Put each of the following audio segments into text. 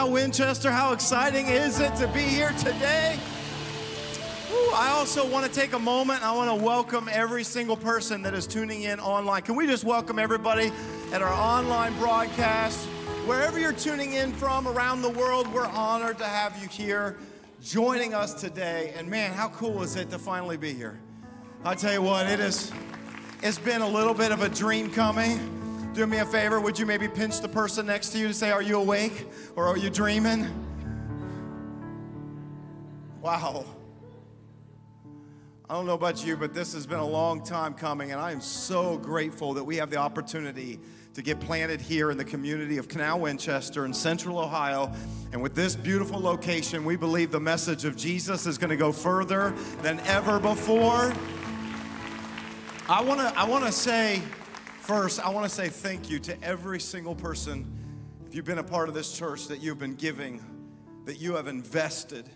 Canal Winchester. How exciting is it to be here today? Woo, I also want to take a moment. I want to welcome every single person that is tuning in online. Can we just welcome everybody at our online broadcast? Wherever you're tuning in from around the world, we're honored to have you here joining us today. And man, how cool is it to finally be here? I tell you what, it is. It's been a little bit of a dream coming. Do me a favor, would you maybe pinch the person next to you to say, Are you awake or are you dreaming? Wow. I don't know about you, but this has been a long time coming, and I am so grateful that we have the opportunity to get planted here in the community of Canal Winchester in central Ohio. And with this beautiful location, we believe the message of Jesus is going to go further than ever before. I want to I want to say First, I want to say thank you to every single person. If you've been a part of this church, that you've been giving, that you have invested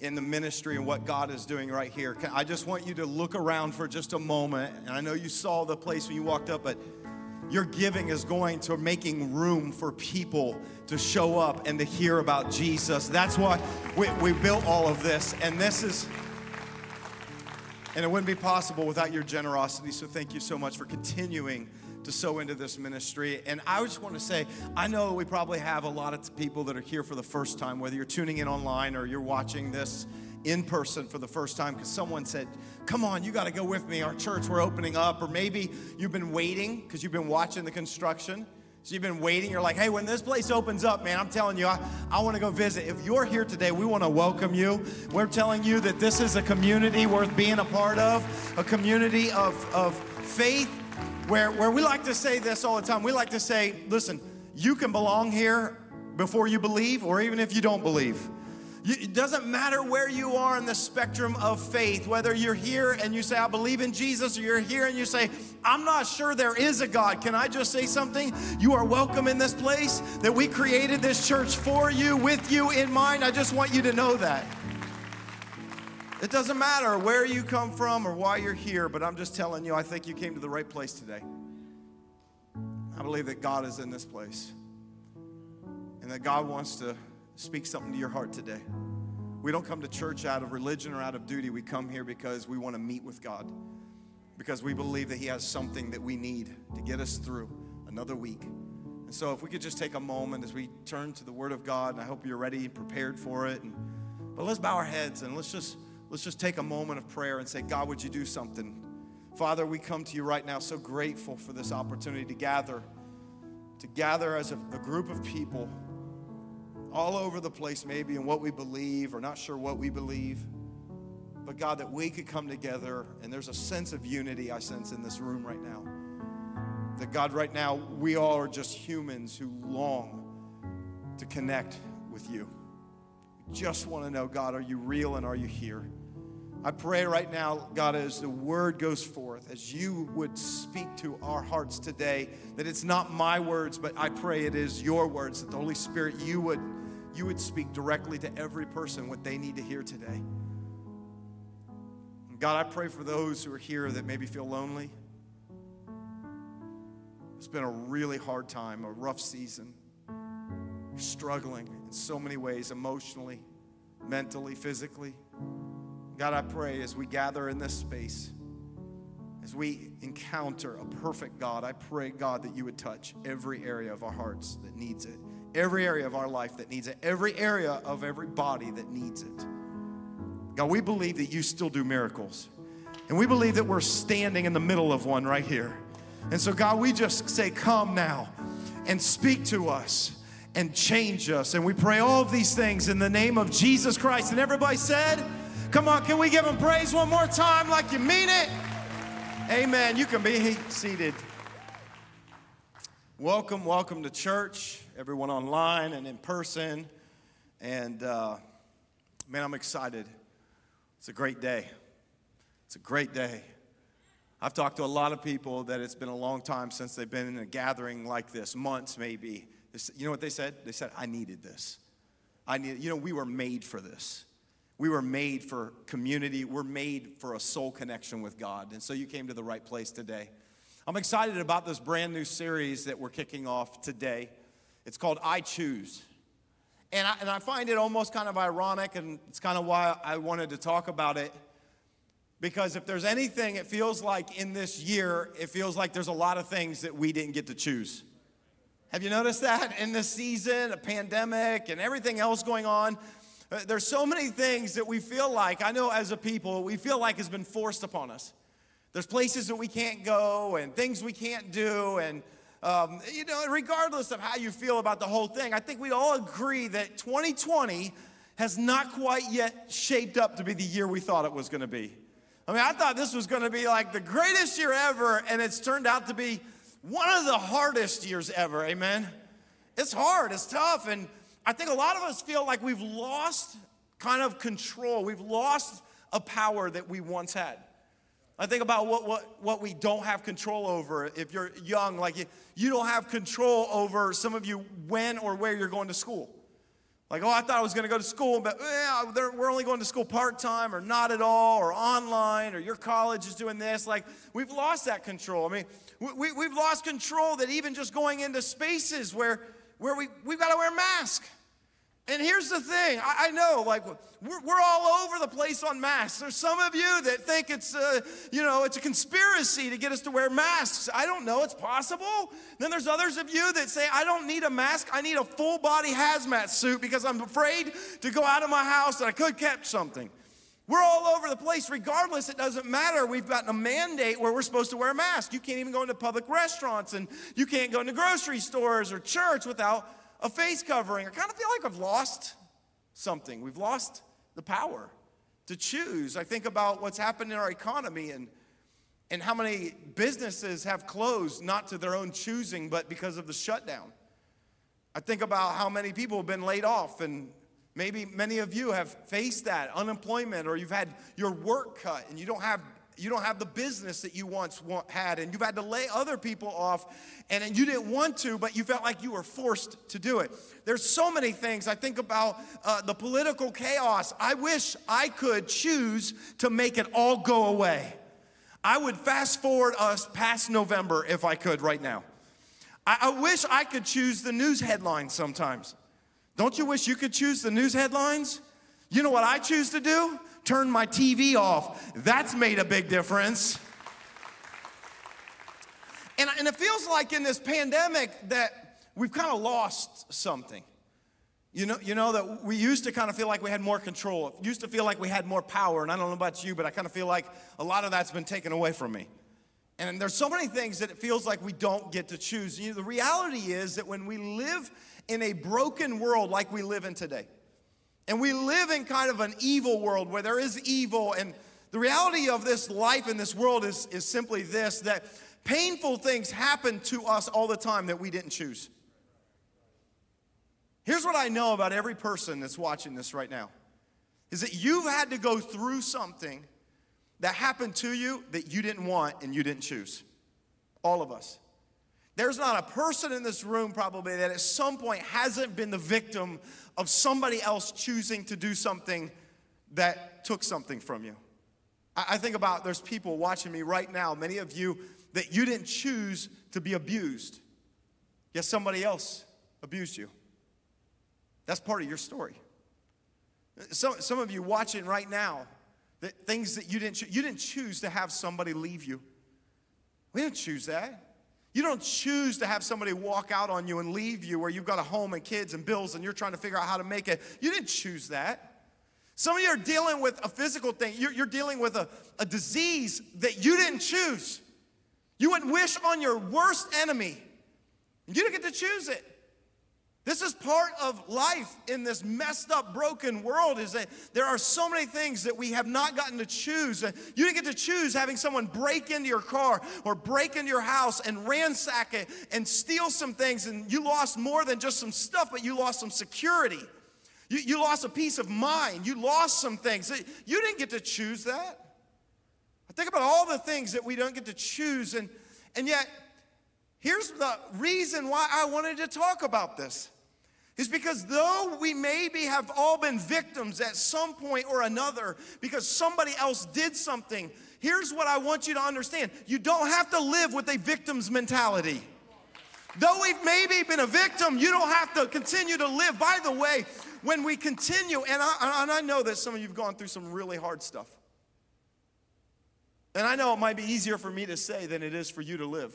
in the ministry and what God is doing right here. I just want you to look around for just a moment. And I know you saw the place when you walked up, but your giving is going to making room for people to show up and to hear about Jesus. That's why we, we built all of this. And this is and it wouldn't be possible without your generosity. So thank you so much for continuing to sow into this ministry. And I just want to say, I know we probably have a lot of people that are here for the first time, whether you're tuning in online or you're watching this in person for the first time because someone said, Come on, you got to go with me. Our church, we're opening up. Or maybe you've been waiting because you've been watching the construction. So you've been waiting. You're like, hey, when this place opens up, man, I'm telling you, I, I want to go visit. If you're here today, we want to welcome you. We're telling you that this is a community worth being a part of, a community of, of faith where, where we like to say this all the time. We like to say, listen, you can belong here before you believe, or even if you don't believe. It doesn't matter where you are in the spectrum of faith, whether you're here and you say, I believe in Jesus, or you're here and you say, I'm not sure there is a God. Can I just say something? You are welcome in this place, that we created this church for you, with you in mind. I just want you to know that. It doesn't matter where you come from or why you're here, but I'm just telling you, I think you came to the right place today. I believe that God is in this place and that God wants to speak something to your heart today. We don't come to church out of religion or out of duty. We come here because we want to meet with God, because we believe that He has something that we need to get us through another week. And so, if we could just take a moment as we turn to the Word of God, and I hope you're ready and prepared for it. And, but let's bow our heads and let's just let's just take a moment of prayer and say, God, would you do something? Father, we come to you right now so grateful for this opportunity to gather, to gather as a, a group of people all over the place, maybe in what we believe or not sure what we believe. But God, that we could come together and there's a sense of unity I sense in this room right now. That God, right now, we all are just humans who long to connect with you. Just want to know, God, are you real and are you here? I pray right now, God, as the word goes forth, as you would speak to our hearts today, that it's not my words, but I pray it is your words, that the Holy Spirit, you would, you would speak directly to every person what they need to hear today. And God, I pray for those who are here that maybe feel lonely. It's been a really hard time, a rough season. You're struggling in so many ways emotionally, mentally, physically. God, I pray as we gather in this space, as we encounter a perfect God, I pray, God, that you would touch every area of our hearts that needs it, every area of our life that needs it, every area of every body that needs it. God, we believe that you still do miracles. And we believe that we're standing in the middle of one right here. And so, God, we just say, Come now and speak to us and change us. And we pray all of these things in the name of Jesus Christ. And everybody said, Come on, can we give him praise one more time like you mean it? Amen. You can be seated. Welcome, welcome to church, everyone online and in person. And uh, man, I'm excited. It's a great day. It's a great day. I've talked to a lot of people that it's been a long time since they've been in a gathering like this, months maybe. You know what they said? They said, I needed this. I need, you know, we were made for this. We were made for community. We're made for a soul connection with God. And so you came to the right place today. I'm excited about this brand new series that we're kicking off today. It's called I Choose. And I, and I find it almost kind of ironic, and it's kind of why I wanted to talk about it. Because if there's anything, it feels like in this year, it feels like there's a lot of things that we didn't get to choose. Have you noticed that? In this season, a pandemic and everything else going on, uh, there's so many things that we feel like, I know as a people, we feel like has been forced upon us. There's places that we can't go and things we can't do. And, um, you know, regardless of how you feel about the whole thing, I think we all agree that 2020 has not quite yet shaped up to be the year we thought it was going to be. I mean, I thought this was going to be like the greatest year ever, and it's turned out to be one of the hardest years ever. Amen. It's hard, it's tough, and I think a lot of us feel like we've lost kind of control. We've lost a power that we once had. I think about what, what, what we don't have control over. If you're young, like you, you don't have control over some of you when or where you're going to school. Like, oh, I thought I was going to go to school, but yeah, we're only going to school part time or not at all or online or your college is doing this. Like, we've lost that control. I mean, we, we, have lost control that even just going into spaces where, where we, we've got to wear masks. And here's the thing I, I know, like, we're, we're, all over the place on masks. There's some of you that think it's, uh, you know, it's a conspiracy to get us to wear masks. I don't know, it's possible. Then there's others of you that say, I don't need a mask, I need a full body hazmat suit because I'm afraid to go out of my house that I could catch something. We're all over the place. Regardless, it doesn't matter. We've gotten a mandate where we're supposed to wear a mask. You can't even go into public restaurants and you can't go into grocery stores or church without a face covering. I kind of feel like I've lost something. We've lost the power to choose. I think about what's happened in our economy and, and how many businesses have closed, not to their own choosing, but because of the shutdown. I think about how many people have been laid off, and maybe many of you have faced that unemployment, or you've had your work cut and you don't have you don't have the business that you once had, and you've had to lay other people off, and you didn't want to, but you felt like you were forced to do it. There's so many things. I think about uh, the political chaos. I wish I could choose to make it all go away. I would fast forward us past November if I could right now. I, I wish I could choose the news headlines sometimes. Don't you wish you could choose the news headlines? You know what I choose to do? Turn my TV off. That's made a big difference. And, and it feels like in this pandemic that we've kind of lost something. You know, you know that we used to kind of feel like we had more control. Used to feel like we had more power. And I don't know about you, but I kind of feel like a lot of that's been taken away from me. And there's so many things that it feels like we don't get to choose. You know, the reality is that when we live in a broken world like we live in today, and we live in kind of an evil world where there is evil. And the reality of this life in this world is, is simply this that painful things happen to us all the time that we didn't choose. Here's what I know about every person that's watching this right now is that you've had to go through something that happened to you that you didn't want and you didn't choose. All of us. There's not a person in this room probably that at some point hasn't been the victim of somebody else choosing to do something that took something from you. I think about there's people watching me right now, many of you, that you didn't choose to be abused, yet somebody else abused you. That's part of your story. Some, some of you watching right now, that things that you didn't you didn't choose to have somebody leave you. We didn't choose that. You don't choose to have somebody walk out on you and leave you where you've got a home and kids and bills and you're trying to figure out how to make it. You didn't choose that. Some of you are dealing with a physical thing, you're, you're dealing with a, a disease that you didn't choose. You wouldn't wish on your worst enemy, you didn't get to choose it. This is part of life in this messed up, broken world is that there are so many things that we have not gotten to choose. You didn't get to choose having someone break into your car or break into your house and ransack it and steal some things, and you lost more than just some stuff, but you lost some security. You, you lost a peace of mind. You lost some things. You didn't get to choose that. I think about all the things that we don't get to choose, and, and yet Here's the reason why I wanted to talk about this. Is because though we maybe have all been victims at some point or another because somebody else did something, here's what I want you to understand you don't have to live with a victim's mentality. Though we've maybe been a victim, you don't have to continue to live. By the way, when we continue, and I, and I know that some of you have gone through some really hard stuff. And I know it might be easier for me to say than it is for you to live.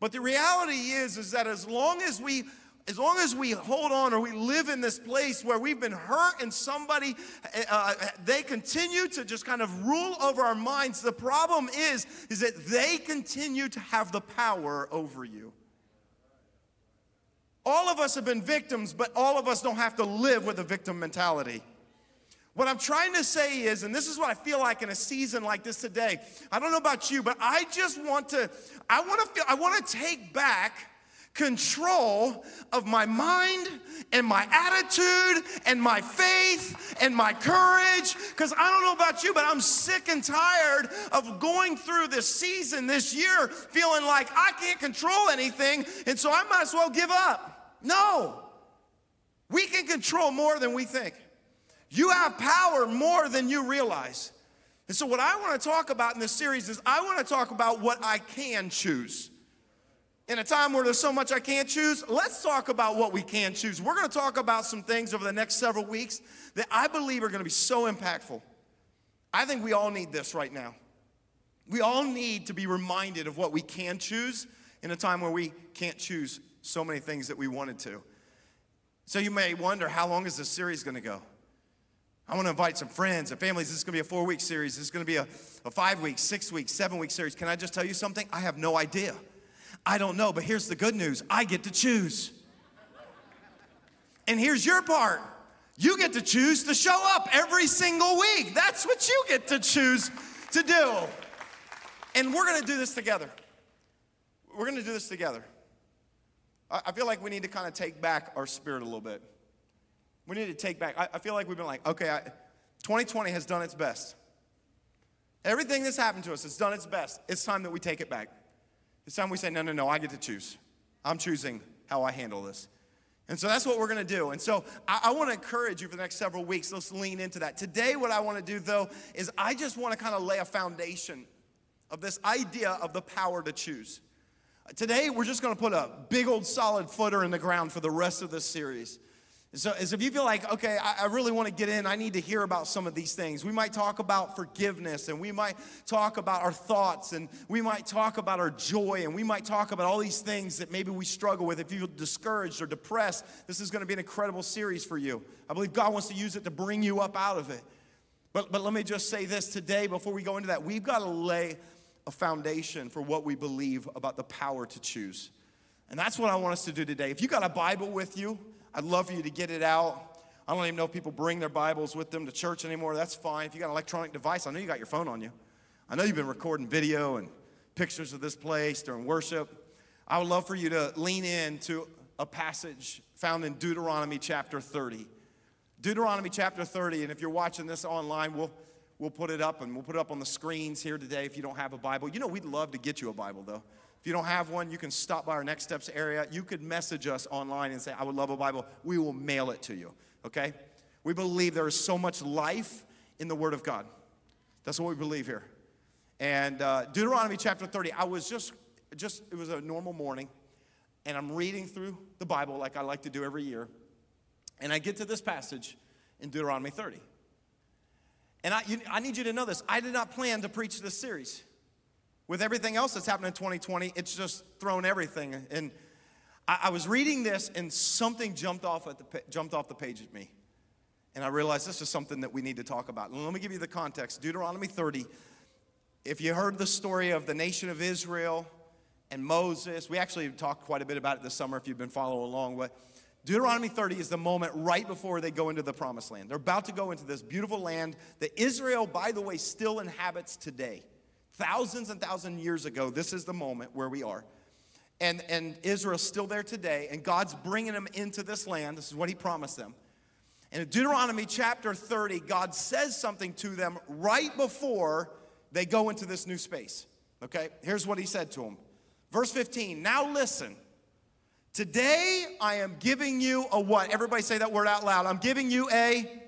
But the reality is, is that as long as we as long as we hold on or we live in this place where we've been hurt and somebody uh, they continue to just kind of rule over our minds the problem is is that they continue to have the power over you. All of us have been victims but all of us don't have to live with a victim mentality what I'm trying to say is, and this is what I feel like in a season like this today. I don't know about you, but I just want to, I want to feel, I want to take back control of my mind and my attitude and my faith and my courage. Because I don't know about you, but I'm sick and tired of going through this season this year feeling like I can't control anything, and so I might as well give up. No, we can control more than we think. You have power more than you realize. And so, what I want to talk about in this series is I want to talk about what I can choose. In a time where there's so much I can't choose, let's talk about what we can choose. We're going to talk about some things over the next several weeks that I believe are going to be so impactful. I think we all need this right now. We all need to be reminded of what we can choose in a time where we can't choose so many things that we wanted to. So you may wonder, how long is this series going to go? I want to invite some friends and families. This is going to be a four week series. This is going to be a, a five week, six week, seven week series. Can I just tell you something? I have no idea. I don't know, but here's the good news I get to choose. And here's your part you get to choose to show up every single week. That's what you get to choose to do. And we're going to do this together. We're going to do this together. I feel like we need to kind of take back our spirit a little bit. We need to take back. I, I feel like we've been like, okay, I, 2020 has done its best. Everything that's happened to us has done its best. It's time that we take it back. It's time we say, no, no, no, I get to choose. I'm choosing how I handle this. And so that's what we're gonna do. And so I, I wanna encourage you for the next several weeks. Let's lean into that. Today, what I wanna do though is I just wanna kind of lay a foundation of this idea of the power to choose. Today, we're just gonna put a big old solid footer in the ground for the rest of this series. So, as if you feel like, okay, I, I really want to get in, I need to hear about some of these things. We might talk about forgiveness, and we might talk about our thoughts, and we might talk about our joy, and we might talk about all these things that maybe we struggle with. If you feel discouraged or depressed, this is going to be an incredible series for you. I believe God wants to use it to bring you up out of it. But, but let me just say this today before we go into that. We've got to lay a foundation for what we believe about the power to choose. And that's what I want us to do today. If you got a Bible with you, I'd love for you to get it out. I don't even know if people bring their Bibles with them to church anymore. That's fine. If you got an electronic device, I know you got your phone on you. I know you've been recording video and pictures of this place during worship. I would love for you to lean in to a passage found in Deuteronomy chapter 30. Deuteronomy chapter 30, and if you're watching this online, we'll, we'll put it up and we'll put it up on the screens here today if you don't have a Bible. You know, we'd love to get you a Bible though. If you don't have one, you can stop by our Next Steps area. You could message us online and say, I would love a Bible. We will mail it to you, okay? We believe there is so much life in the Word of God. That's what we believe here. And uh, Deuteronomy chapter 30, I was just, just, it was a normal morning, and I'm reading through the Bible like I like to do every year. And I get to this passage in Deuteronomy 30. And I, you, I need you to know this. I did not plan to preach this series. With everything else that's happened in 2020, it's just thrown everything. And I, I was reading this, and something jumped off, at the, jumped off the page at me. And I realized this is something that we need to talk about. Let me give you the context Deuteronomy 30. If you heard the story of the nation of Israel and Moses, we actually talked quite a bit about it this summer if you've been following along. But Deuteronomy 30 is the moment right before they go into the promised land. They're about to go into this beautiful land that Israel, by the way, still inhabits today. Thousands and thousands of years ago, this is the moment where we are. And, and Israel's still there today, and God's bringing them into this land. This is what He promised them. And in Deuteronomy chapter 30, God says something to them right before they go into this new space. Okay, here's what He said to them. Verse 15 Now listen, today I am giving you a what? Everybody say that word out loud. I'm giving you a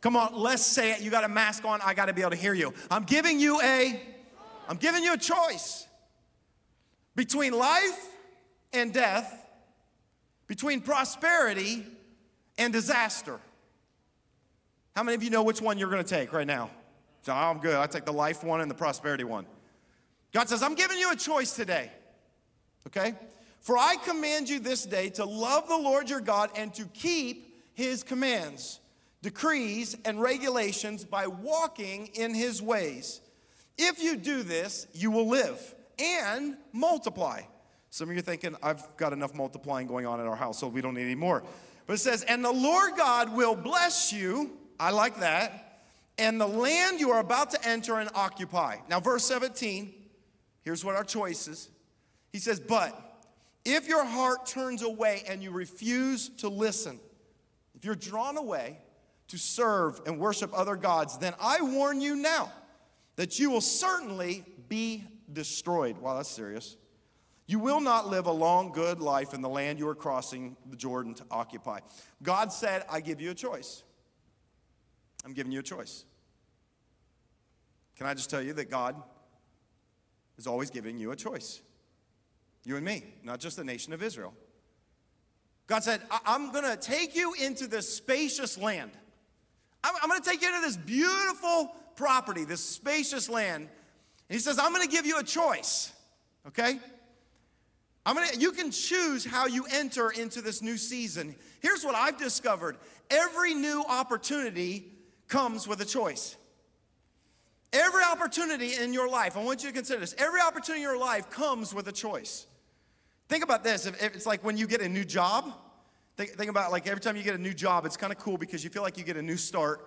Come on, let's say it. You got a mask on, I got to be able to hear you. I'm giving you a I'm giving you a choice between life and death, between prosperity and disaster. How many of you know which one you're going to take right now? So I'm good. I take the life one and the prosperity one. God says, I'm giving you a choice today. Okay? For I command you this day to love the Lord your God and to keep his commands, decrees, and regulations by walking in his ways. If you do this, you will live and multiply. Some of you are thinking, I've got enough multiplying going on in our household, we don't need any more. But it says, and the Lord God will bless you. I like that. And the land you are about to enter and occupy. Now, verse 17, here's what our choice is. He says, But if your heart turns away and you refuse to listen, if you're drawn away to serve and worship other gods, then I warn you now that you will certainly be destroyed. Wow, that's serious. You will not live a long, good life in the land you are crossing the Jordan to occupy. God said, I give you a choice. I'm giving you a choice. Can I just tell you that God is always giving you a choice? You and me, not just the nation of Israel. God said, I'm going to take you into this spacious land. I'm, I'm to take you into this beautiful property, this spacious land. And He says, I'm going to give you a choice, okay? I'm gonna, you can choose how you enter into this new season. Here's what I've discovered every new opportunity comes with a choice. Every opportunity in your life, I want you to consider this every opportunity in your life comes with a choice. Think about this. If, if it's like when you get a new job, think, think about like every time you get a new job, it's kind of cool because you feel like you get a new start.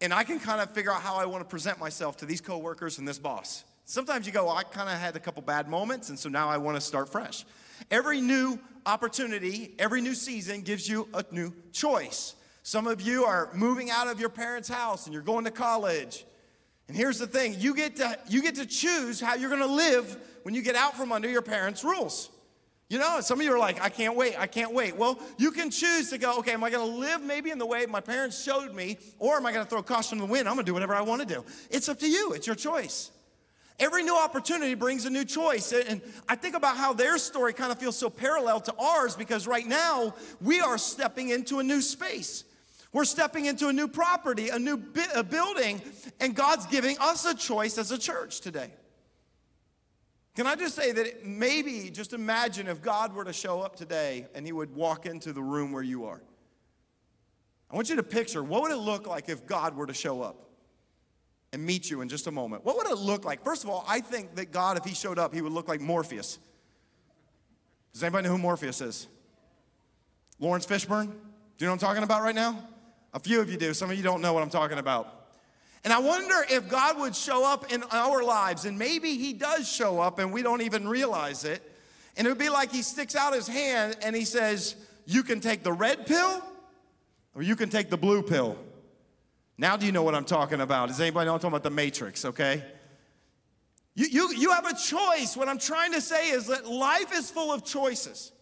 And I can kind of figure out how I want to present myself to these coworkers and this boss. Sometimes you go, well, I kind of had a couple bad moments, and so now I want to start fresh. Every new opportunity, every new season gives you a new choice. Some of you are moving out of your parents' house and you're going to college. And here's the thing you get to, you get to choose how you're going to live when you get out from under your parents' rules. You know, some of you are like, I can't wait, I can't wait. Well, you can choose to go, okay, am I gonna live maybe in the way my parents showed me, or am I gonna throw caution to the wind? I'm gonna do whatever I wanna do. It's up to you, it's your choice. Every new opportunity brings a new choice. And I think about how their story kind of feels so parallel to ours because right now we are stepping into a new space. We're stepping into a new property, a new bi- a building, and God's giving us a choice as a church today. Can I just say that maybe just imagine if God were to show up today and he would walk into the room where you are. I want you to picture what would it look like if God were to show up and meet you in just a moment? What would it look like? First of all, I think that God, if he showed up, he would look like Morpheus. Does anybody know who Morpheus is? Laurence Fishburne? Do you know what I'm talking about right now? A few of you do. Some of you don't know what I'm talking about. And I wonder if God would show up in our lives, and maybe He does show up and we don't even realize it. And it would be like He sticks out His hand and He says, You can take the red pill or you can take the blue pill. Now, do you know what I'm talking about? Does anybody know I'm talking about the matrix, okay? You, you, you have a choice. What I'm trying to say is that life is full of choices.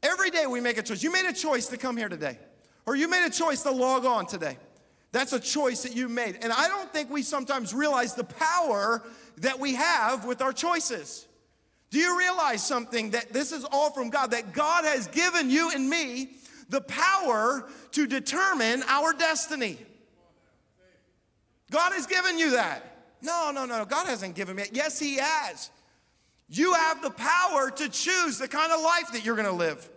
Every day we make a choice. You made a choice to come here today, or you made a choice to log on today. That's a choice that you made. And I don't think we sometimes realize the power that we have with our choices. Do you realize something that this is all from God? That God has given you and me the power to determine our destiny. God has given you that. No, no, no, God hasn't given me it. Yes, He has. You have the power to choose the kind of life that you're gonna live.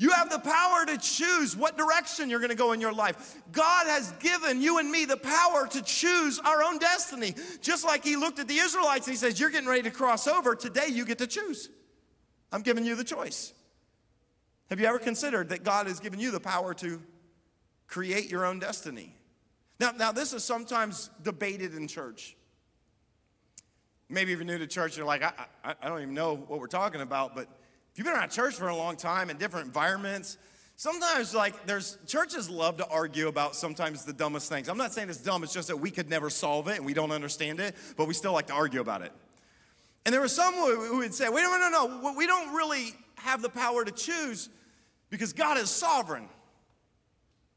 You have the power to choose what direction you're going to go in your life. God has given you and me the power to choose our own destiny. Just like He looked at the Israelites and He says, You're getting ready to cross over. Today you get to choose. I'm giving you the choice. Have you ever considered that God has given you the power to create your own destiny? Now, now this is sometimes debated in church. Maybe if you're new to church, you're like, I, I, I don't even know what we're talking about, but you've been around church for a long time in different environments, sometimes like there's churches love to argue about sometimes the dumbest things. I'm not saying it's dumb, it's just that we could never solve it and we don't understand it, but we still like to argue about it. And there were some who would say, wait, no, no, no, we don't really have the power to choose because God is sovereign.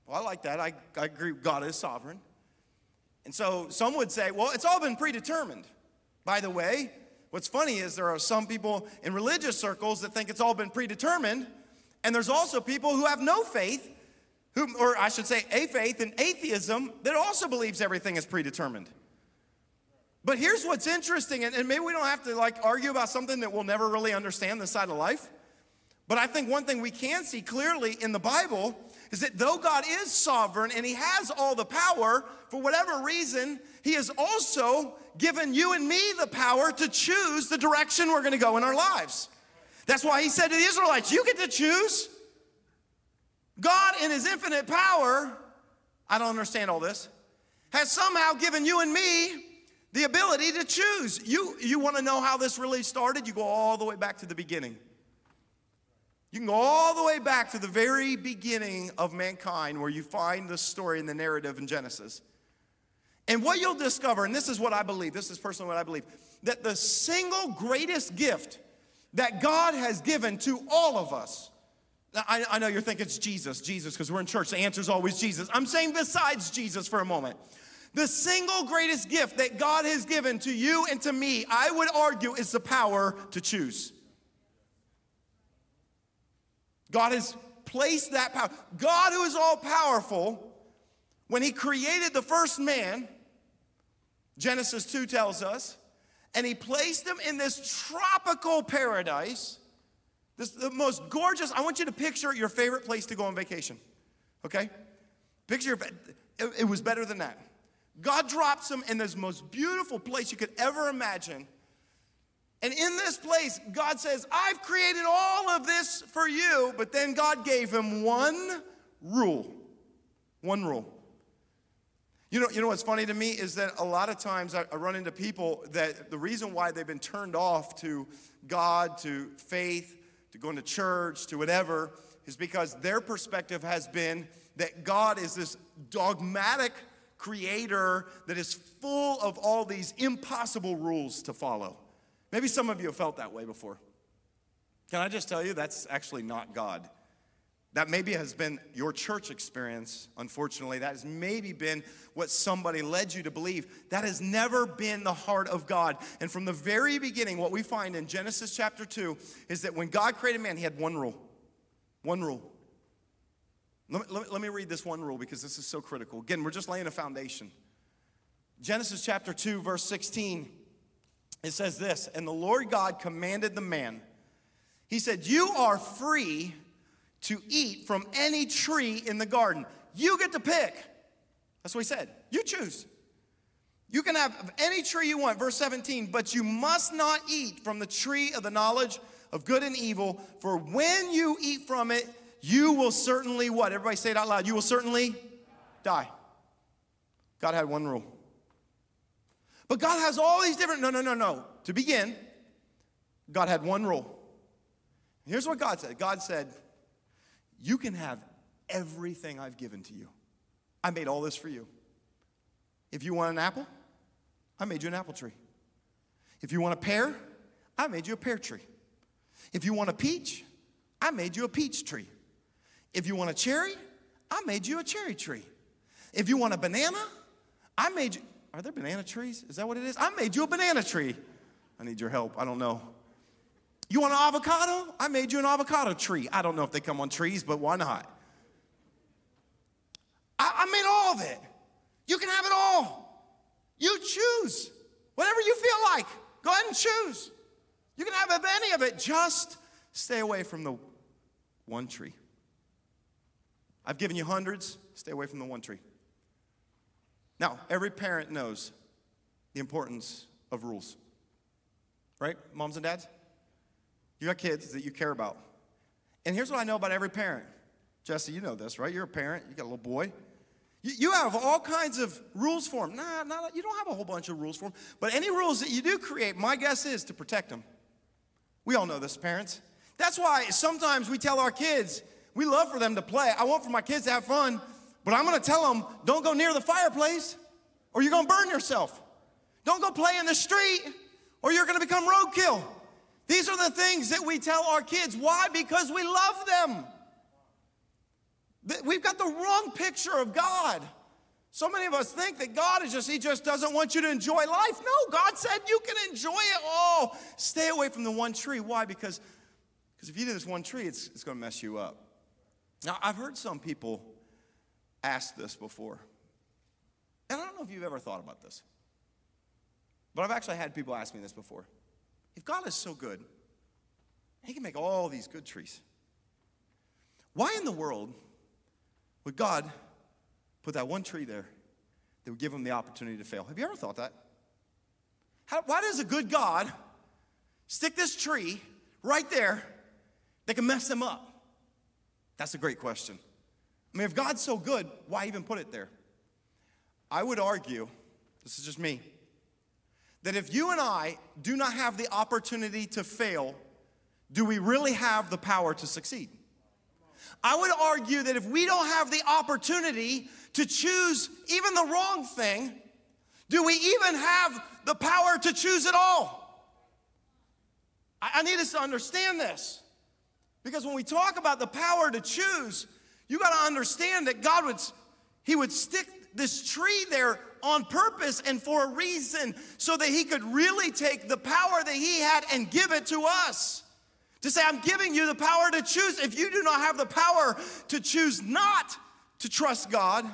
Well, I like that. I, I agree, God is sovereign. And so some would say, well, it's all been predetermined. By the way, what's funny is there are some people in religious circles that think it's all been predetermined, and there's also people who have no faith, who, or I should say, a faith in atheism that also believes everything is predetermined. But here's what's interesting, and, maybe we don't have to like argue about something that we'll never really understand this side of life. But I think one thing we can see clearly in the Bible is that though God is sovereign and He has all the power, for whatever reason, He is also given you and me the power to choose the direction we're gonna go in our lives. That's why He said to the Israelites, You get to choose. God, in His infinite power, I don't understand all this, has somehow given you and me the ability to choose. You, you want to know how this really started? You go all the way back to the beginning. You can go all the way back to the very beginning of mankind where you find the story in the narrative in Genesis. And what you'll discover, and this is what I believe, this is personally what I believe, that the single greatest gift that God has given to all of us. I, I know you're thinking it's Jesus, Jesus, because we're in church. The answer is always Jesus. I'm saying besides Jesus for a moment. The single greatest gift that God has given to you and to me, I would argue, is the power to choose. God has placed that power. God, who is all powerful, when He created the first man, Genesis 2 tells us, and He placed them in this tropical paradise, this the most gorgeous. I want you to picture your favorite place to go on vacation, okay? Picture it, it was better than that. God drops them in this most beautiful place you could ever imagine. And in this place, God says, I've created all of this for you, but then God gave him one rule. One rule. You know, you know what's funny to me is that a lot of times I, I run into people that the reason why they've been turned off to God, to faith, to going to church, to whatever, is because their perspective has been that God is this dogmatic creator that is full of all these impossible rules to follow. Maybe some of you have felt that way before. Can I just tell you, that's actually not God. That maybe has been your church experience, unfortunately. That has maybe been what somebody led you to believe. That has never been the heart of God. And from the very beginning, what we find in Genesis chapter 2 is that when God created man, he had one rule. One rule. Let me, let me, read this one rule because this is so critical. Again, we're just laying a foundation. Genesis chapter 2, verse 16, it says this And the Lord God commanded the man, He said, You are free to eat from any tree in the garden. You get to pick. That's what He said. You choose. You can have any tree you want, verse 17, but you must not eat from the tree of the knowledge of good and evil, for when you eat from it, you will certainly what? Everybody say it out loud. You will certainly die. God had one rule. But God has all these different, no, no, no, no. To begin, God had one rule. Here's what God said God said, You can have everything I've given to you. I made all this for you. If you want an apple, I made you an apple tree. If you want a pear, I made you a pear tree. If you want a peach, I made you a peach tree. If you want a cherry, I made you a cherry tree. If you want a banana, I made you. Are there banana trees? Is that what it is? I made you a banana tree. I need your help. I don't know. You want an avocado? I made you an avocado tree. I don't know if they come on trees, but why not? I, I made all of it. You can have it all. You choose. Whatever you feel like, go ahead and choose. You can have any of it. Just stay away from the one tree. I've given you hundreds, stay away from the one tree. Now, every parent knows the importance of rules, right? Moms and dads? You got kids that you care about. And here's what I know about every parent. Jesse, you know this, right? You're a parent, you got a little boy. You, you have all kinds of rules for him. Nah, nah, you don't have a whole bunch of rules for him. But any rules that you do create, my guess is to protect them. We all know this, parents. That's why sometimes we tell our kids, we love for them to play. I want for my kids to have fun, but I'm gonna tell them don't go near the fireplace or you're gonna burn yourself. Don't go play in the street or you're gonna become roadkill. These are the things that we tell our kids. Why? Because we love them. We've got the wrong picture of God. So many of us think that God is just, He just doesn't want you to enjoy life. No, God said you can enjoy it all. Stay away from the one tree. Why? Because, because if you do this one tree, it's, it's going to mess you up. Now, I've heard some people ask this before. And I don't know if you've ever thought about this, but I've actually had people ask me this before. If God is so good, He can make all these good trees. Why in the world would God put that one tree there that would give him the opportunity to fail? Have you ever thought that? How, why does a good God stick this tree right there that can mess him up? That's a great question. I mean, if God's so good, why even put it there? I would argue, this is just me, that if you and I do not have the opportunity to fail, do we really have the power to succeed? I would argue that if we don't have the opportunity to choose even the wrong thing, do we even have the power to choose at all? I, need us to understand this. Because when we talk about the power to choose, you got to understand that God would, He would stick this tree there on purpose and for a reason so that He could really take the power that He had and give it to us. To say, I'm giving you the power to choose. If you do not have the power to choose not to trust God,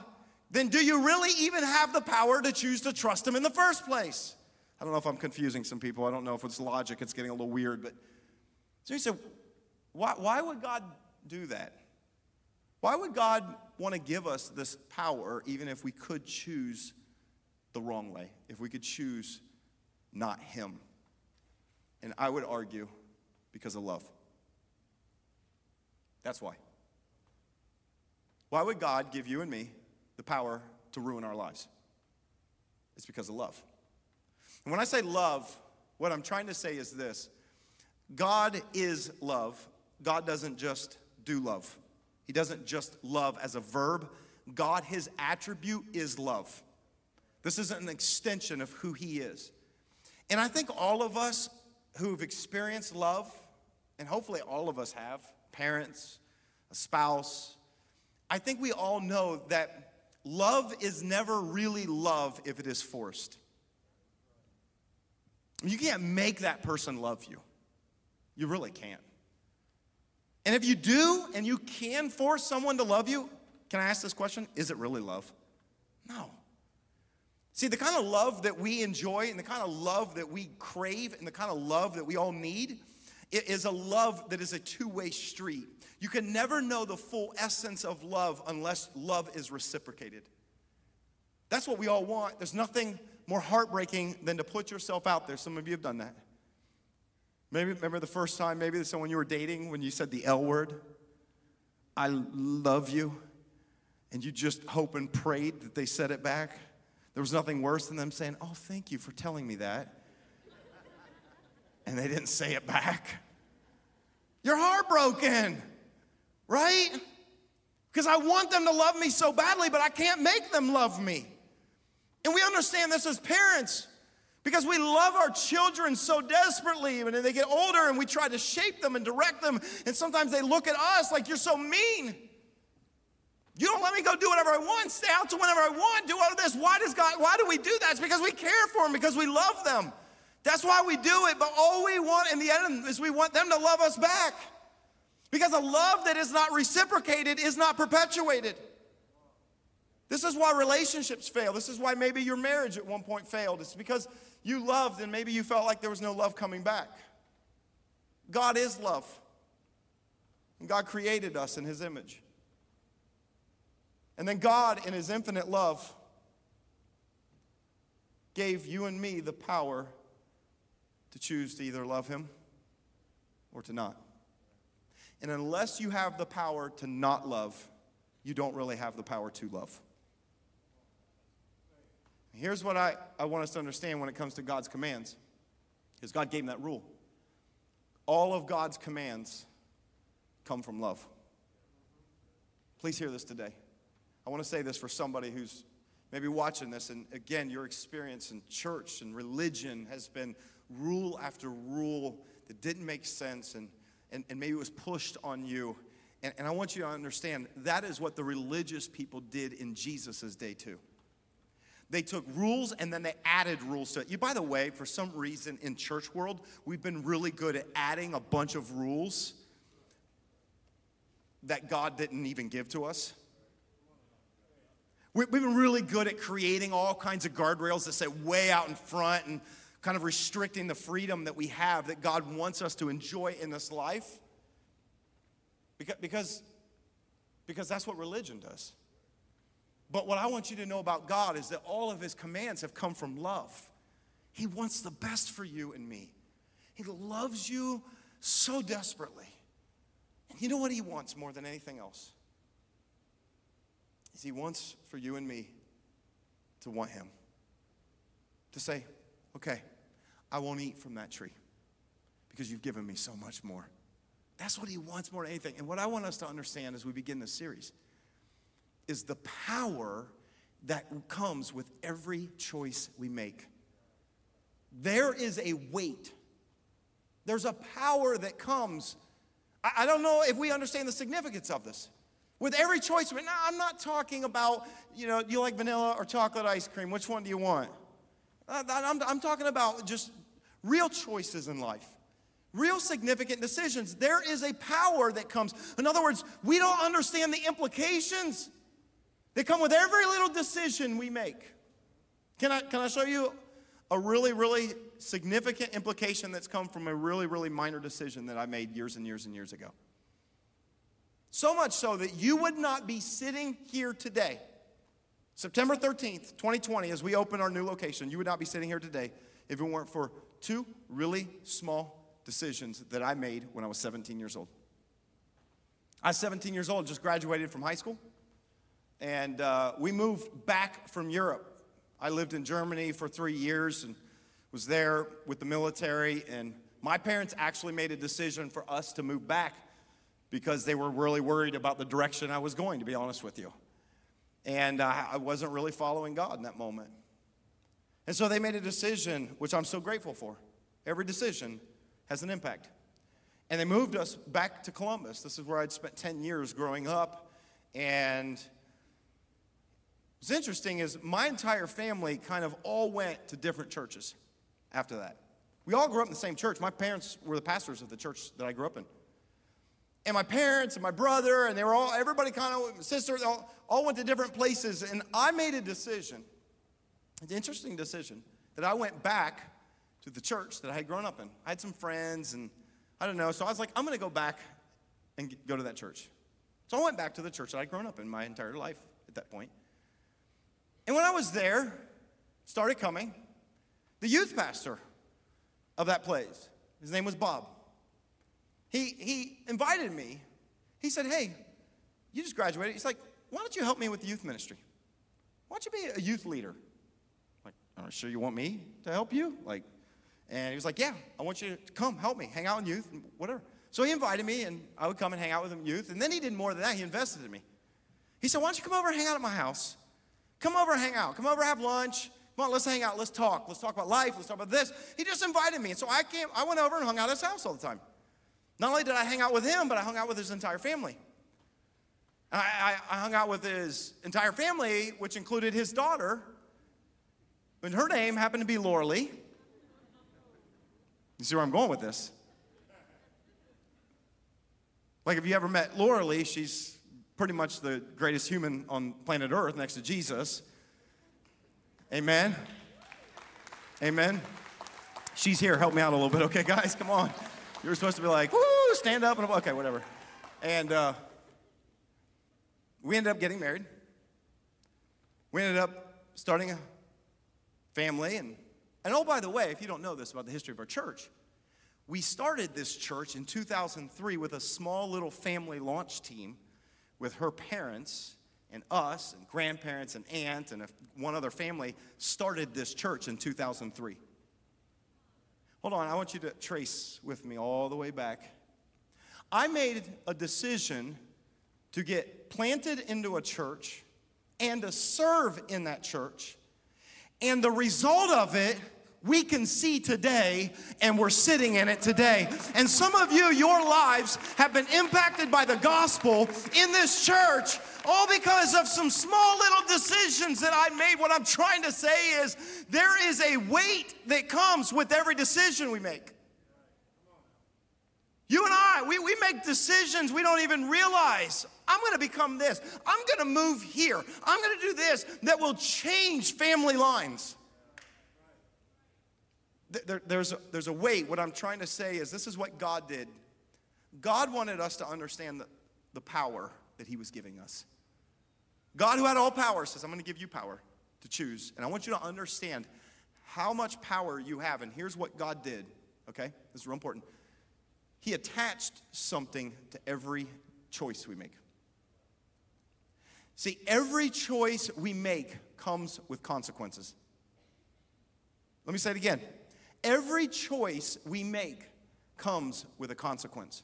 then do you really even have the power to choose to trust Him in the first place? I don't know if I'm confusing some people. I don't know if it's logic. It's getting a little weird. But so you said, why, why would God do that? Why would God want to give us this power even if we could choose the wrong way, if we could choose not Him? And I would argue because of love. That's why. Why would God give you and me the power to ruin our lives? It's because of love. And when I say love, what I'm trying to say is this God is love. God doesn't just do love, He doesn't just love as a verb. God, His attribute is love. This isn't an extension of who He is. And I think all of us who've experienced love, and hopefully all of us have parents, a spouse. I think we all know that love is never really love if it is forced. You can't make that person love you. You really can't. And if you do and you can force someone to love you, can I ask this question? Is it really love? No. See, the kind of love that we enjoy and the kind of love that we crave and the kind of love that we all need it is a love that is a two way street. You can never know the full essence of love unless love is reciprocated. That's what we all want. There's nothing more heartbreaking than to put yourself out there. Some of you have done that. Maybe remember the first time, maybe someone you were dating when you said the L word, I love you, and you just hope and prayed that they said it back. There was nothing worse than them saying, Oh, thank you for telling me that and they didn't say it back. You're heartbroken, right? Because I want them to love me so badly, but I can't make them love me. And we understand this as parents because we love our children so desperately. And they get older and we try to shape them and direct them. And sometimes they look at us like, you're so mean. You don't let me go do whatever I want, stay out to whenever I want, do all of this. Why does God, why do we do that? It's because we care for them, because we love them. That's why we do it, but all we want in the end is we want them to love us back. Because a love that is not reciprocated is not perpetuated. This is why relationships fail. This is why maybe your marriage at one point failed. It's because you loved and maybe you felt like there was no love coming back. God is love. And God created us in His image. And then God, in His infinite love, gave you and me the power to choose to either love him or to not. And unless you have the power to not love, you don't really have the power to love. Here's what I, I want us to understand when it comes to God's commands, because God gave him that rule. All of God's commands come from love. Please hear this today. I want to say this for somebody who's maybe watching this, and again, your experience in church and religion has been rule after rule that didn't make sense and, and, and maybe was pushed on you. And, and I want you to understand that is what the religious people did in Jesus' day, too. They took rules and then they added rules to it. You, by the way, for some reason in church world, we've been really good at adding a bunch of rules that God didn't even give to us. We've been really good at creating all kinds of guardrails that sit way out in front and kind of restricting the freedom that we have that God wants us to enjoy in this life. Because, because, because that's what religion does. But what I want you to know about God is that all of his commands have come from love. He wants the best for you and me. He loves you so desperately. And you know what he wants more than anything else? Is he wants for you and me to want him. To say, okay, I won't eat from that tree because you've given me so much more. That's what he wants more than anything. And what I want us to understand as we begin this series is the power that comes with every choice we make. There is a weight, there's a power that comes. I, don't know if we understand the significance of this. With every choice, now I'm not talking about, you know, do you like vanilla or chocolate ice cream? Which one do you want? I'm, I'm talking about just real choices in life real significant decisions. There is a power that comes. In other words, we don't understand the implications they come with every little decision we make. Can I, can I show you a really, really significant implication that's come from a really, really minor decision that I made years and years and years ago? So much so that you would not be sitting here today, September 13th, 2020, as we open our new location, you would not be sitting here today if it weren't for two really small decisions that I made when I was 17 years old. I was 17 years old, just graduated from high school. And uh, we moved back from Europe. I lived in Germany for three years and was there with the military. And my parents actually made a decision for us to move back because they were really worried about the direction I was going, to be honest with you. And uh, I wasn't really following God in that moment. And so they made a decision, which I'm so grateful for. Every decision has an impact. And they moved us back to Columbus. This is where I'd spent 10 years growing up. And What's interesting is my entire family kind of all went to different churches after that. We all grew up in the same church. My parents were the pastors of the church that I grew up in. And my parents and my brother, and they were all, everybody kind of, sister, all, all went to different places. And I made a decision, an interesting decision, that I went back to the church that I had grown up in. I had some friends, and I don't know. So I was like, I'm going to go back and go to that church. So I went back to the church that I'd grown up in my entire life at that point. And when I was there, started coming, the youth pastor of that place, his name was Bob, he, he invited me. He said, Hey, you just graduated. He's like, Why don't you help me with the youth ministry? Why don't you be a youth leader? I'm like, are you sure you want me to help you? Like, and he was like, Yeah, I want you to come help me, hang out in youth, whatever. So he invited me, and I would come and hang out with him youth. And then he did more than that. He invested in me. He said, Why don't you come over and hang out at my house? Come over and hang out. Come over, have lunch. Come on, let's hang out. Let's talk. Let's talk about life. Let's talk about this. He just invited me. And so I came, I went over and hung out at his house all the time. Not only did I hang out with him, but I hung out with his entire family. I, I, I hung out with his entire family, which included his daughter. And her name happened to be Laura Lee. You see where I'm going with this? Like, if you ever met Laura Lee, she's pretty much the greatest human on planet Earth next to Jesus. Amen. Amen. She's here. Help me out a little bit, okay, guys? Come on. You were supposed to be like, woo, stand up. And okay, whatever. And uh, we ended up getting married. We ended up starting a family. And, and oh, by the way, if you don't know this about the history of our church, we started this church in 2003 with a small little family launch team with her parents and us and grandparents and aunt and one other family started this church in 2003. Hold on, I want you to trace with me all the way back. I made a decision to get planted into a church and to serve in that church. And the result of it we can see today and we're sitting in it today. And some of you, your lives have been impacted by the gospel in this church all because of some small little decisions that I made. What I'm trying to say is there is a weight that comes with every decision we make. You and I, we, we make decisions we don't even realize. I'm gonna become this. I'm gonna move here. I'm gonna do this that will change family lines. There, there's, a, there's a weight. What I'm trying to say is this is what God did. God wanted us to understand the, the power that He was giving us. God, who had all power, says, I'm going to give you power to choose. And I want you to understand how much power you have. And here's what God did, okay? This is real important. He attached something to every choice we make. See, every choice we make comes with consequences. Let me say it again. Every choice we make comes with a consequence.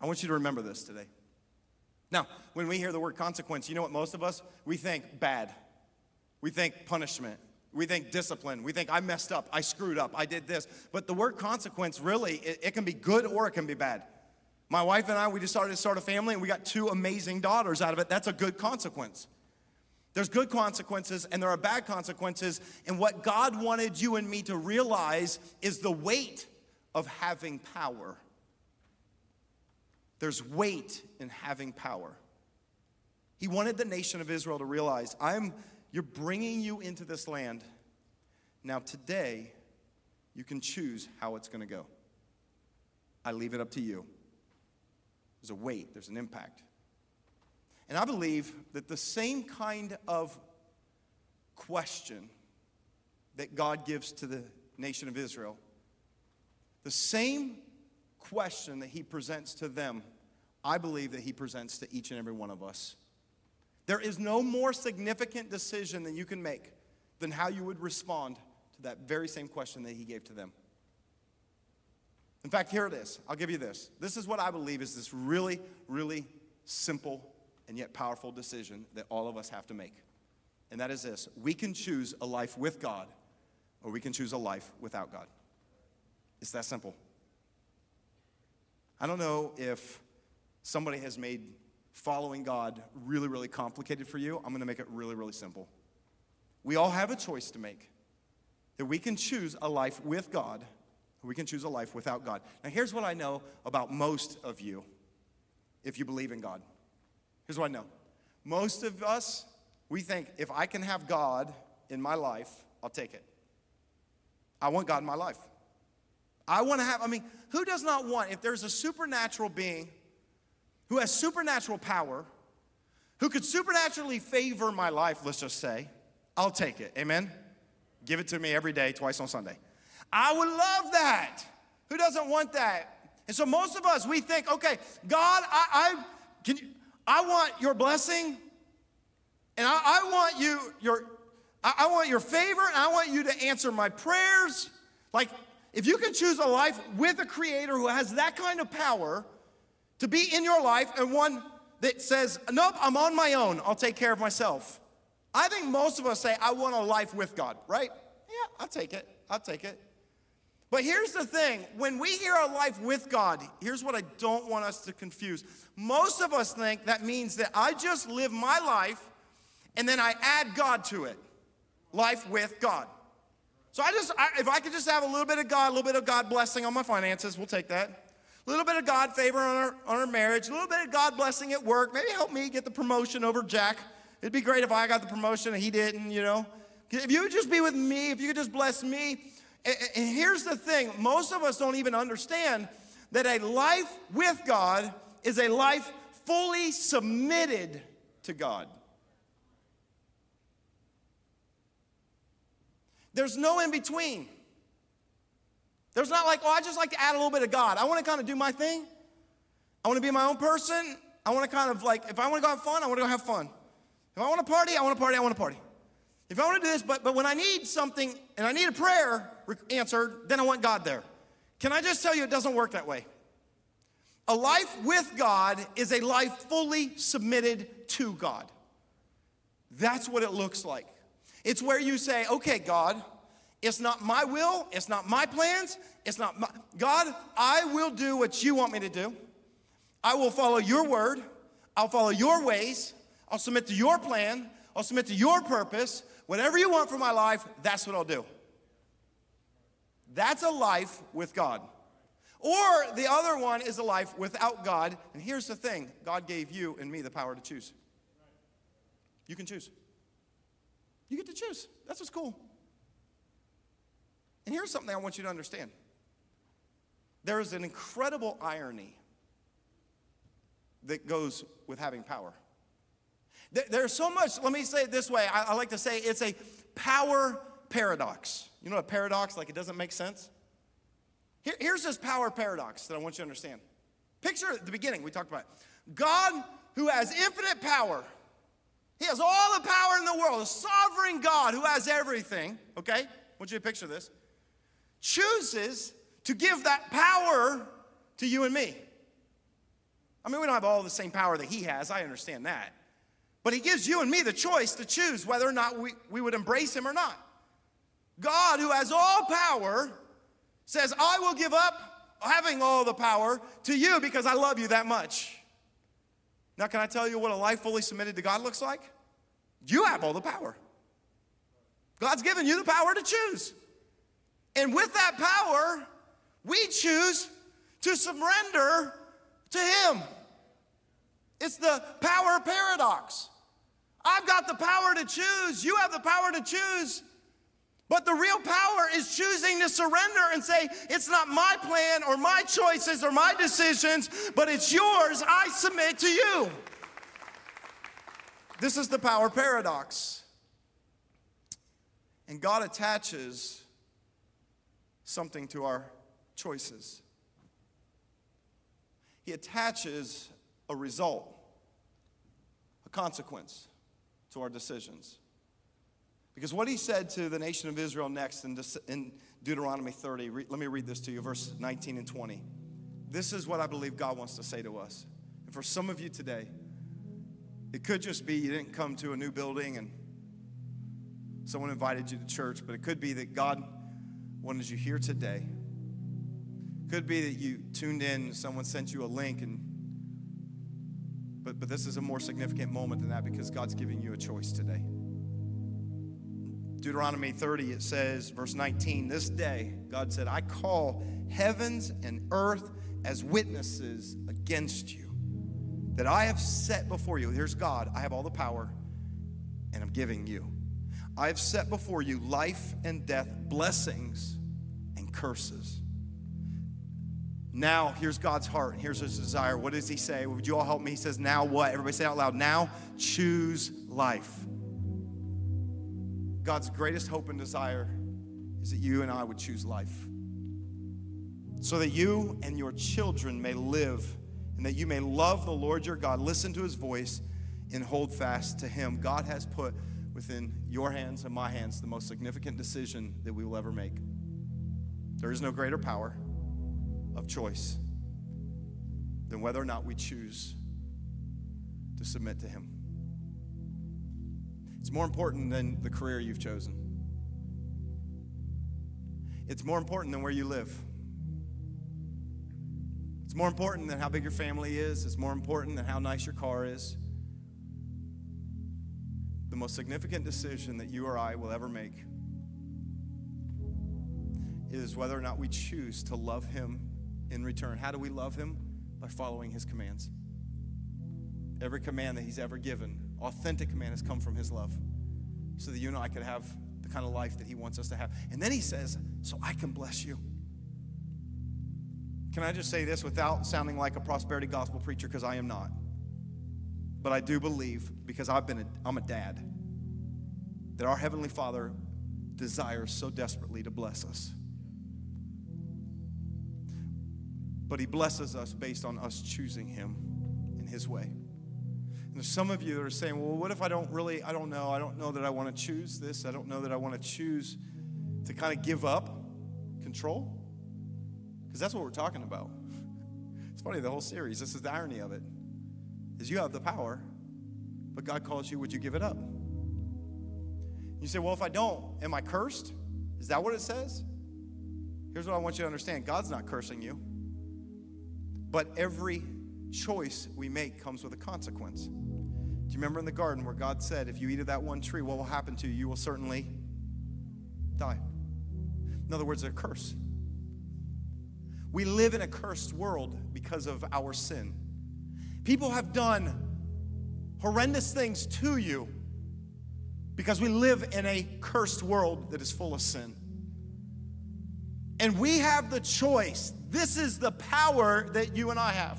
I want you to remember this today. Now, when we hear the word consequence, you know what most of us? We think bad. We think punishment. We think discipline. We think I messed up. I screwed up. I did this. But the word consequence really, it, it can be good or it can be bad. My wife and I, we decided to start a family and we got two amazing daughters out of it. That's a good consequence. There's good consequences and there are bad consequences. And what God wanted you and me to realize is the weight of having power. There's weight in having power. He wanted the nation of Israel to realize I'm you're bringing you into this land. Now today you can choose how it's going to go. I leave it up to you. There's a weight, there's an impact. And I believe that the same kind of question that God gives to the nation of Israel, the same question that He presents to them, I believe that He presents to each and every one of us. There is no more significant decision that you can make than how you would respond to that very same question that He gave to them. In fact, here it is. I'll give you this. This is what I believe is this really, really simple and yet powerful decision that all of us have to make. And that is this we can choose a life with God, or we can choose a life without God. It's that simple. I don't know if somebody has made following God really, really complicated for you. I'm going to make it really, really simple. We all have a choice to make that we can choose a life with God, or we can choose a life without God. Now, here's what I know about most of you if you believe in God. Here's what I know most of us, we think if I can have God in my life, I'll take it. I want God in my life. I want to have, I mean, who does not want, if there's a supernatural being who has supernatural power, who could supernaturally favor my life, let's just say, I'll take it. Amen? Give it to me every day, twice on Sunday. I would love that. Who doesn't want that? And so most of us, we think, okay, God, I, I can you, I want your blessing, and I, I want you, your, I, I want your favor, and I want you to answer my prayers. Like, if you can choose a life with a creator who has that kind of power to be in your life and one that says, Nope, I'm on my own, I'll take care of myself. I think most of us say, I want a life with God, right? Yeah, I'll take it. I'll take it. But here's the thing when we hear a life with God, here's what I don't want us to confuse. Most of us think that means that I just live my life and then I add God to it. Life with God. So I just, I, if I could just have a little bit of God, a little bit of God blessing on my finances, we'll take that. A little bit of God favor on our, on our marriage, a little bit of God blessing at work. Maybe help me get the promotion over Jack. It'd be great if I got the promotion and he didn't, you know. If you would just be with me, if you could just bless me, and here's the thing most of us don't even understand that a life with God is a life fully submitted to God. There's no in between. There's not like, oh, I just like to add a little bit of God. I want to kind of do my thing. I want to be my own person. I want to kind of like, if I want to go have fun, I want to go have fun. If I want to party, I want to party, I want to party. If I want to do this, but, but when I need something and I need a prayer answered, then I want God there. Can I just tell you, it doesn't work that way. A life with God is a life fully submitted to God. That's what it looks like. It's where you say, okay, God, It's not my will, it's not my plans, it's not my God, I will do what you want me to do. I will follow your word. I'll follow your ways. I'll submit to your plan. I'll submit to your purpose. Whatever you want for my life, that's what I'll do. That's a life with God. Or the other one is a life without God. And here's the thing God gave you and me the power to choose. You can choose. You get to choose. That's what's cool. And here's something I want you to understand there is an incredible irony that goes with having power. There's so much, let me say it this way I, like to say it's a power paradox. You know a paradox, like it doesn't make sense? Here, here's this power paradox that I want you to understand. Picture at the beginning, we talked about it. God, who has infinite power, He has all the power in the world, a sovereign God who has everything, okay? I want you to picture this. Chooses to give that power to you and me. I mean, we don't have all the same power that He has, I understand that. But He gives you and me the choice to choose whether or not we, we would embrace Him or not. God, who has all power, says, I will give up having all the power to you because I love you that much. Now, can I tell you what a life fully submitted to God looks like? You have all the power. God's given you the power to choose. And with that power, we choose to surrender to Him. It's the power paradox. I've got the power to choose, you have the power to choose. But the real power is choosing to surrender and say, It's not my plan or my choices or my decisions, but it's yours. I submit to you. This is the power paradox. And God attaches something to our choices, He attaches a result, a consequence to our decisions. Because what he said to the nation of Israel next in, Deuteronomy 30, re, let me read this to you, verse 19 and 20. This is what I believe God wants to say to us. And for some of you today, it could just be you didn't come to a new building and someone invited you to church, but it could be that God wanted you here today. Could be that you tuned in, someone sent you a link, and but, but this is a more significant moment than that because God's giving you a choice today. Deuteronomy 30, it says, verse 19, this day, God said, I call heavens and earth as witnesses against you that I have set before you. Here's God, I have all the power, and I'm giving you. I have set before you life and death, blessings and curses. Now, here's God's heart. Here's his desire. What does he say? Would you all help me? He says, Now what? Everybody say out loud. Now choose life. God's greatest hope and desire is that you and I would choose life. So that you and your children may live and that you may love the Lord your God, listen to his voice, and hold fast to him. God has put within your hands and my hands the most significant decision that we will ever make. There is no greater power of choice than whether or not we choose to submit to him. It's more important than the career you've chosen. It's more important than where you live. It's more important than how big your family is. It's more important than how nice your car is. The most significant decision that you or I will ever make is whether or not we choose to love Him in return. How do we love Him? By following His commands. Every command that He's ever given authentic command has come from His love so that you and I could have the kind of life that He wants us to have. And then He says, So I can bless you. Can I just say this without sounding like a prosperity gospel preacher? Because I am not. But I do believe, because I've been a, I'm a dad, that our Heavenly Father desires so desperately to bless us. But He blesses us based on us choosing Him in His way. And there's some of you that are saying, well, what if I don't really, I don't know, I don't know that I want to choose this. I don't know that I want to choose to kind of give up control. Because that's what we're talking about. It's funny, the whole series, this is the irony of it, is you have the power, but God calls you, would you give it up? You say, well, if I don't, am I cursed? Is that what it says? Here's what I want you to understand God's not cursing you, but every choice we make comes with a consequence. Do you remember in the garden where God said, If you eat of that one tree, what will happen to you? You will certainly die. In other words, a curse. We live in a cursed world because of our sin. People have done horrendous things to you because we live in a cursed world that is full of sin. And we have the choice. This is the power that you and I have.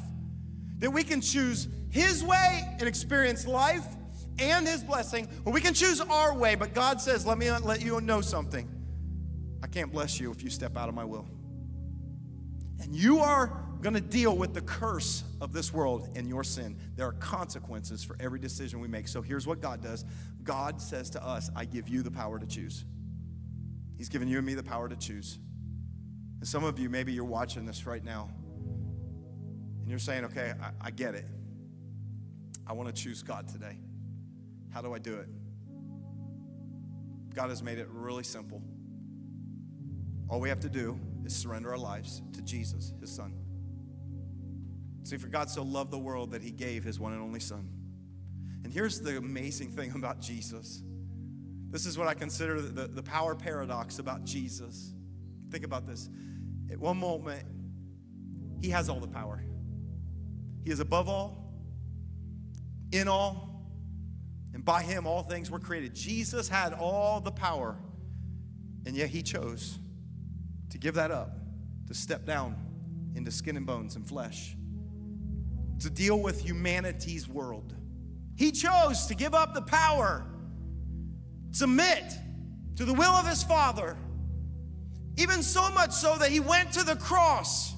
That we can choose His way and experience life and His blessing, or we can choose our way. But God says, Let me let you know something. I can't bless you if you step out of my will. And you are going to deal with the curse of this world and your sin. There are consequences for every decision we make. So here's what God does God says to us, I give you the power to choose. He's given you and me the power to choose. And some of you, maybe you're watching this right now, and you're saying, okay, I, I get it. I want to choose God today. How do I do it? God has made it really simple. All we have to do is surrender our lives to Jesus, his son. See, for God so loved the world that he gave his one and only son. And here's the amazing thing about Jesus. This is what I consider the, the power paradox about Jesus. Think about this. At one moment, he has all the power. He is above all, in all, and by him all things were created. Jesus had all the power, and yet he chose to give that up, to step down into skin and bones and flesh to deal with humanity's world. He chose to give up the power, submit to the will of his Father, even so much so that he went to the cross.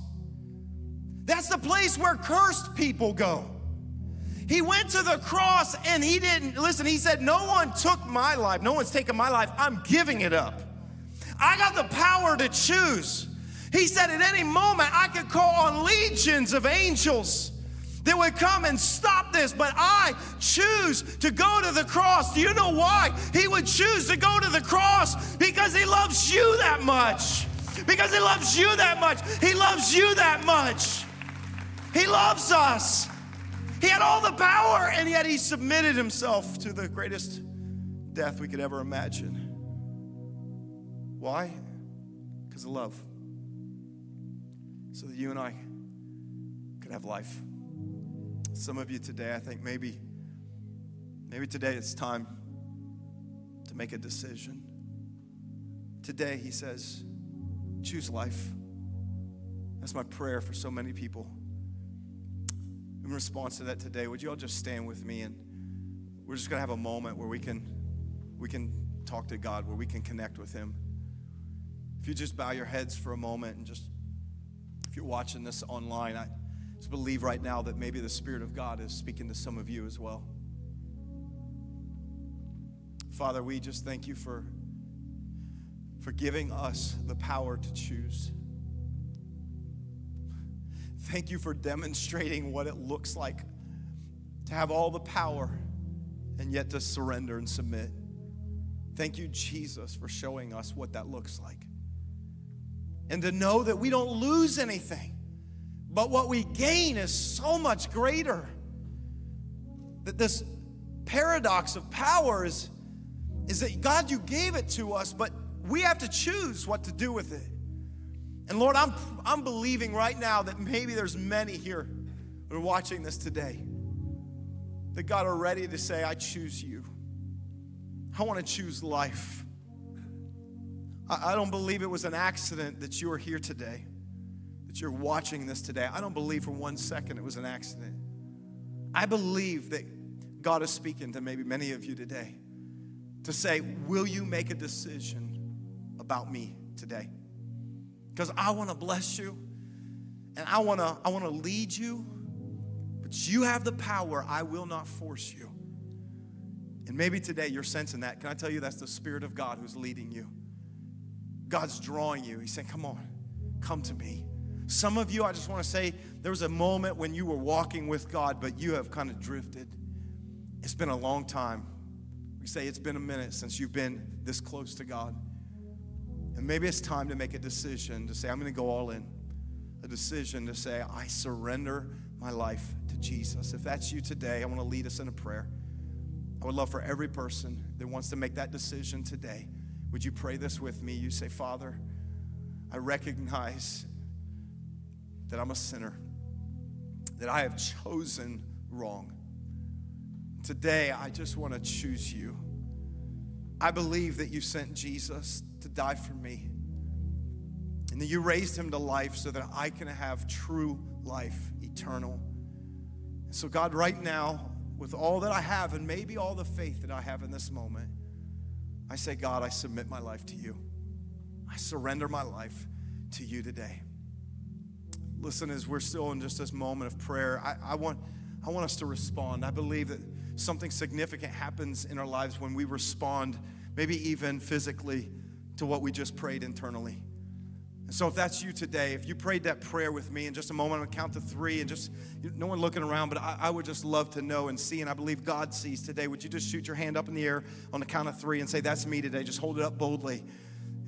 That's the place where cursed people go. He went to the cross and he didn't, listen, he said, No one took my life. No one's taken my life. I'm giving it up. I got the power to choose. He said, At any moment, I could call on legions of angels that would come and stop this, but I choose to go to the cross. Do you know why? He would choose to go to the cross because He loves you that much. Because He loves you that much. He loves you that much. He loves us. He had all the power, and yet He submitted Himself to the greatest death we could ever imagine. Why? Because of love. So that you and I could have life. Some of you today, I think maybe, maybe today it's time to make a decision. Today, he says, choose life. That's my prayer for so many people. In response to that today, would you all just stand with me and we're just going to have a moment where we can we can talk to God, where we can connect with him. If you just bow your heads for a moment and just if you're watching this online, I just believe right now that maybe the Spirit of God is speaking to some of you as well. Father, we just thank you for, for giving us the power to choose. Thank you for demonstrating what it looks like to have all the power and yet to surrender and submit. Thank you, Jesus, for showing us what that looks like. And to know that we don't lose anything but what we gain is so much greater. That this paradox of power is, is that God, you gave it to us, but we have to choose what to do with it. And Lord, I'm, I'm believing right now that maybe there's many here that are watching this today that God are ready to say, I choose you. I want to choose life. I, I don't believe it was an accident that you are here today that you're watching this today, I don't believe for one second it was an accident. I believe that God is speaking to maybe many of you today to say, Will you make a decision about me today? Because I want to bless you and I want to I want to lead you, but you have the power. I will not force you. And maybe today you're sensing that. Can I tell you that's the Spirit of God who's leading you? God's drawing you. He's saying, Come on, come to me. Some of you, I just want to say, there was a moment when you were walking with God, but you have kind of drifted. It's been a long time. We say it's been a minute since you've been this close to God. And maybe it's time to make a decision to say, I'm going to go all in. A decision to say, I surrender my life to Jesus. If that's you today, I want to lead us in a prayer. I would love for every person that wants to make that decision today. Would you pray this with me? You say, Father, I recognize that I'm a sinner, that I have chosen wrong. Today, I just want to choose you. I believe that you sent Jesus to die for me and that you raised him to life so that I can have true life, eternal. So, God, right now, with all that I have and maybe all the faith that I have in this moment, I say, God, I submit my life to you. I surrender my life to you today. Listen, as we're still in just this moment of prayer, I, I, want, I want us to respond. I believe that something significant happens in our lives when we respond, maybe even physically, to what we just prayed internally. And so, if that's you today, if you prayed that prayer with me in just a moment, I'm gonna count to three and just no one looking around, but I, I, would just love to know and see, and I believe God sees today. Would you just shoot your hand up in the air on the count of three and say, That's me today? Just hold it up boldly.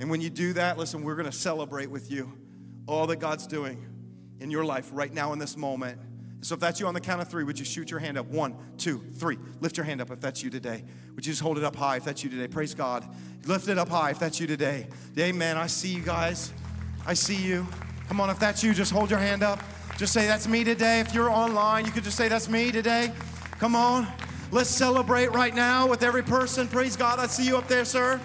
And when you do that, listen, we're gonna celebrate with you all that God's doing in your life right now in this moment. So if that's you on the count of three, would you shoot your hand up? One, two, three. Lift your hand up if that's you today. Would you just hold it up high if that's you today? Praise God. Lift it up high if that's you today. Amen. I see you guys. I see you. Come on, if that's you, just hold your hand up. Just say, That's me today. If you're online, you could just say, That's me today. Come on. Let's celebrate right now with every person. Praise God. I see you up there, sir.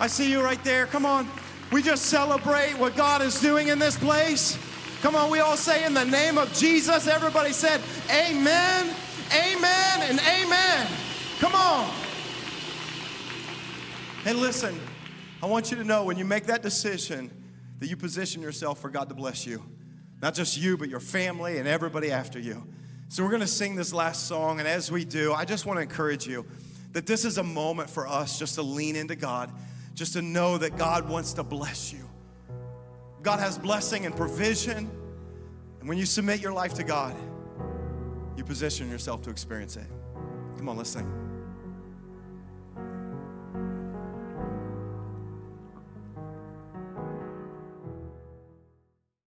I see you right there. Come on. We just celebrate what God is doing in this place. Come on, we all say in the name of Jesus. Everybody said, Amen, Amen, and Amen. Come on. And listen, I want you to know when you make that decision that you position yourself for God to bless you. Not just you, but your family and everybody after you. So we're going to sing this last song. And as we do, I just want to encourage you that this is a moment for us just to lean into God, just to know that God wants to bless you. God has blessing and provision. And when you submit your life to God, you position yourself to experience it. Come on, let's sing.